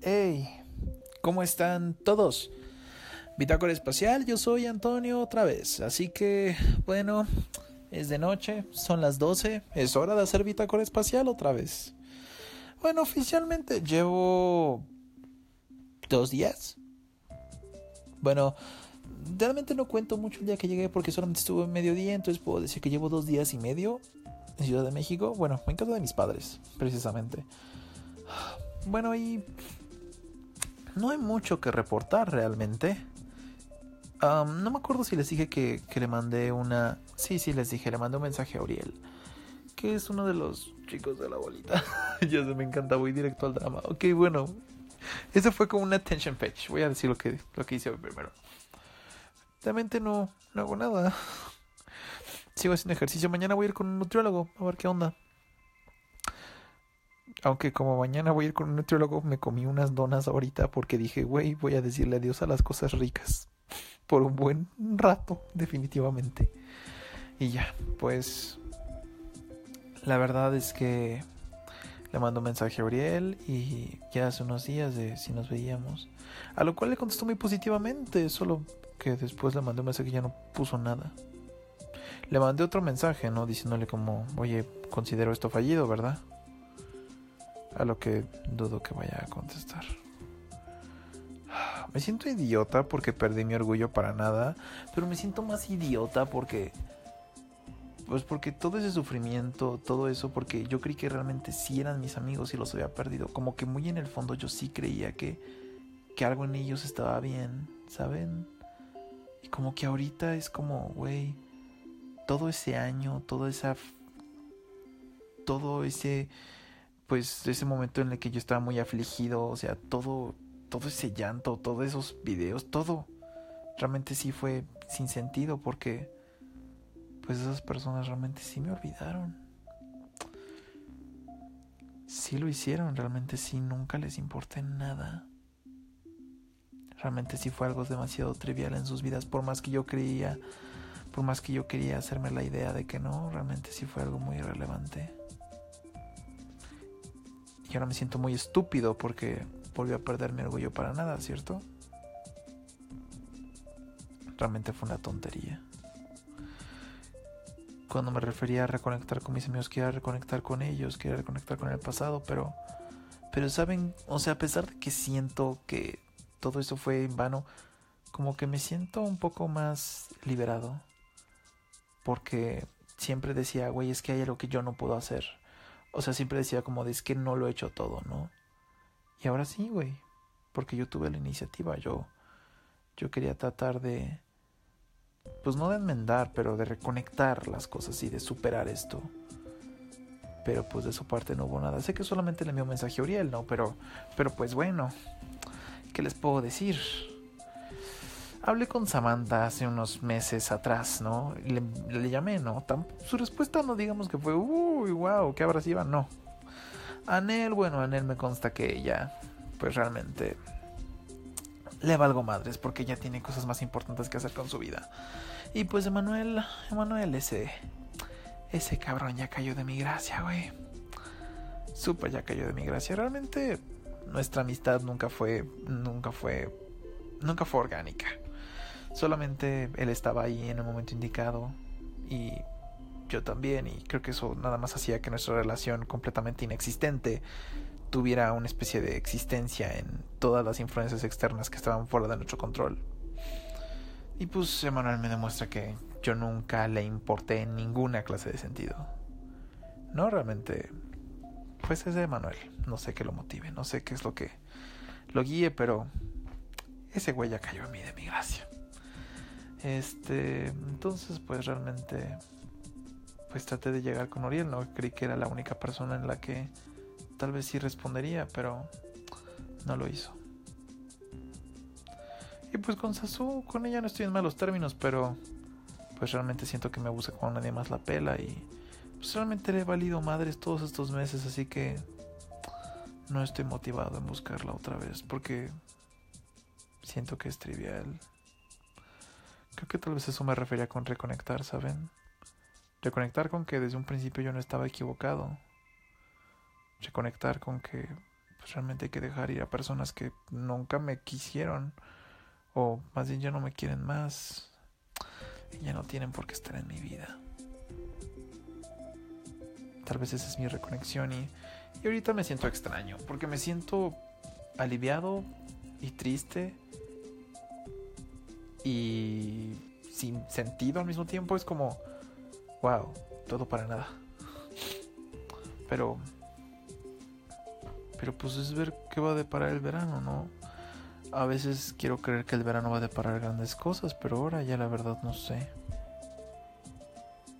Hey, ¿cómo están todos? Bitácora Espacial, yo soy Antonio otra vez. Así que, bueno, es de noche, son las 12, es hora de hacer Bitácora Espacial otra vez. Bueno, oficialmente llevo dos días. Bueno, realmente no cuento mucho el día que llegué porque solamente estuve en mediodía, entonces puedo decir que llevo dos días y medio en Ciudad de México. Bueno, en casa de mis padres, precisamente. Bueno, y no hay mucho que reportar realmente. no me acuerdo si les dije que, que, le mandé una... Sí, sí, les dije, le mandé un mensaje a Uriel. Que es uno de los chicos de la bolita. ya se me encanta, voy directo al drama. Ok, bueno. Eso fue como una attention page. Voy a decir lo que, lo que hice primero. Realmente no, no hago nada. Sigo haciendo ejercicio. Mañana voy a ir con un nutriólogo a ver qué onda. Aunque como mañana voy a ir con un nutriólogo, me comí unas donas ahorita porque dije, güey, voy a decirle adiós a las cosas ricas. Por un buen rato, definitivamente. Y ya, pues... La verdad es que le mando un mensaje a Uriel y ya hace unos días de si nos veíamos. A lo cual le contestó muy positivamente, solo que después le mandé un mensaje y ya no puso nada. Le mandé otro mensaje, ¿no? Diciéndole como, oye, considero esto fallido, ¿verdad? A lo que dudo que vaya a contestar. Me siento idiota porque perdí mi orgullo para nada, pero me siento más idiota porque pues porque todo ese sufrimiento, todo eso, porque yo creí que realmente sí eran mis amigos y los había perdido. Como que muy en el fondo yo sí creía que, que algo en ellos estaba bien, ¿saben? Y como que ahorita es como, güey, todo ese año, todo esa... Todo ese... Pues ese momento en el que yo estaba muy afligido, o sea, todo, todo ese llanto, todos esos videos, todo, realmente sí fue sin sentido porque pues esas personas realmente sí me olvidaron. Sí lo hicieron, realmente sí, nunca les importé nada. Realmente sí fue algo demasiado trivial en sus vidas, por más que yo creía, por más que yo quería hacerme la idea de que no, realmente sí fue algo muy irrelevante. Y ahora me siento muy estúpido porque volví a perder mi orgullo para nada, ¿cierto? Realmente fue una tontería. Cuando me refería a reconectar con mis amigos, quería reconectar con ellos, quería reconectar con el pasado, pero, pero saben, o sea, a pesar de que siento que todo eso fue en vano, como que me siento un poco más liberado, porque siempre decía, güey, es que hay algo que yo no puedo hacer, o sea, siempre decía como de es que no lo he hecho todo, ¿no? Y ahora sí, güey, porque yo tuve la iniciativa, yo, yo quería tratar de pues no de enmendar, pero de reconectar las cosas y de superar esto. Pero pues de su parte no hubo nada. Sé que solamente le envió un mensaje a Uriel, ¿no? Pero, pero pues bueno, ¿qué les puedo decir? Hablé con Samantha hace unos meses atrás, ¿no? Le, le llamé, ¿no? su respuesta no digamos que fue, uy, wow, qué abrasiva, no. Anel, bueno, Anel me consta que ella, pues realmente le valgo madres porque ya tiene cosas más importantes que hacer con su vida. Y pues Emanuel, Emanuel, ese, ese cabrón ya cayó de mi gracia, güey. Súper ya cayó de mi gracia. Realmente nuestra amistad nunca fue, nunca fue, nunca fue orgánica. Solamente él estaba ahí en el momento indicado y yo también y creo que eso nada más hacía que nuestra relación completamente inexistente tuviera una especie de existencia en todas las influencias externas que estaban fuera de nuestro control. Y pues Emanuel me demuestra que yo nunca le importé en ninguna clase de sentido. No, realmente, pues es de Emanuel. No sé qué lo motive, no sé qué es lo que lo guíe, pero ese güey ya cayó en mí de mi gracia. Este, entonces pues realmente pues traté de llegar con Oriel, no creí que era la única persona en la que tal vez sí respondería, pero no lo hizo. Y pues con Sasu, con ella no estoy en malos términos, pero pues realmente siento que me abusa cuando nadie más la pela y pues realmente le he valido madres todos estos meses, así que no estoy motivado en buscarla otra vez porque siento que es trivial. Creo que tal vez eso me refería con reconectar, ¿saben? Reconectar con que desde un principio yo no estaba equivocado reconectar con que realmente hay que dejar ir a personas que nunca me quisieron o más bien ya no me quieren más y ya no tienen por qué estar en mi vida. Tal vez esa es mi reconexión y, y ahorita me siento extraño porque me siento aliviado y triste y sin sentido al mismo tiempo. Es como, wow, todo para nada. Pero, pero pues es ver qué va a deparar el verano, ¿no? A veces quiero creer que el verano va a deparar grandes cosas, pero ahora ya la verdad no sé.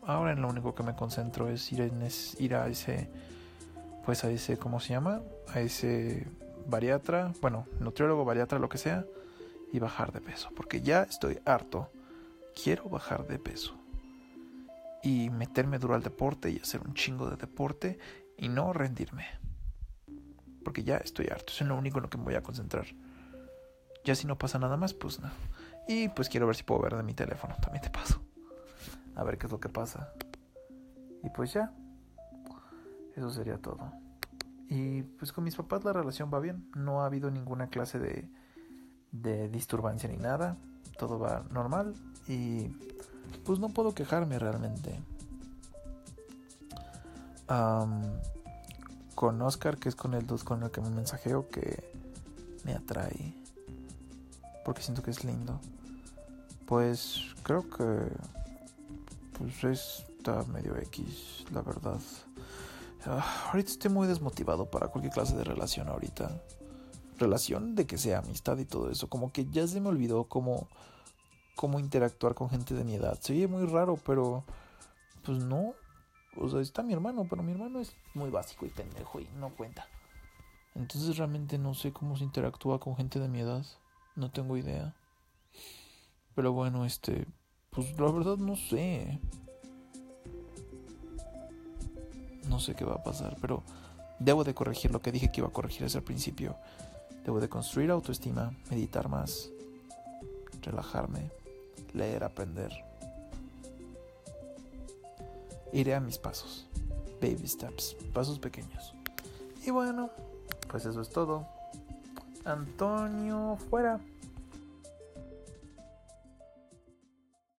Ahora en lo único que me concentro es ir, en ir a ese, pues a ese, ¿cómo se llama? A ese bariatra, bueno, nutriólogo, bariatra, lo que sea, y bajar de peso, porque ya estoy harto. Quiero bajar de peso y meterme duro al deporte y hacer un chingo de deporte y no rendirme. Porque ya estoy harto, es lo único en lo que me voy a concentrar. Ya si no pasa nada más, pues no. Y pues quiero ver si puedo ver de mi teléfono, también te paso. A ver qué es lo que pasa. Y pues ya. Eso sería todo. Y pues con mis papás la relación va bien. No ha habido ninguna clase de, de disturbancia ni nada. Todo va normal. Y pues no puedo quejarme realmente. con Oscar, que es con el con el que me mensajeo, que me atrae. Porque siento que es lindo. Pues creo que pues está medio X, la verdad. Ah, ahorita estoy muy desmotivado para cualquier clase de relación ahorita. Relación de que sea amistad y todo eso. Como que ya se me olvidó cómo cómo interactuar con gente de mi edad. Se oye muy raro, pero pues no. O sea, está mi hermano, pero mi hermano es muy básico y pendejo y no cuenta. Entonces realmente no sé cómo se interactúa con gente de mi edad. No tengo idea. Pero bueno, este, pues la verdad no sé. No sé qué va a pasar, pero debo de corregir lo que dije que iba a corregir desde el principio. Debo de construir autoestima, meditar más, relajarme, leer, aprender. Iré a mis pasos. Baby steps, pasos pequeños. Y bueno, pues eso es todo. Antonio fuera.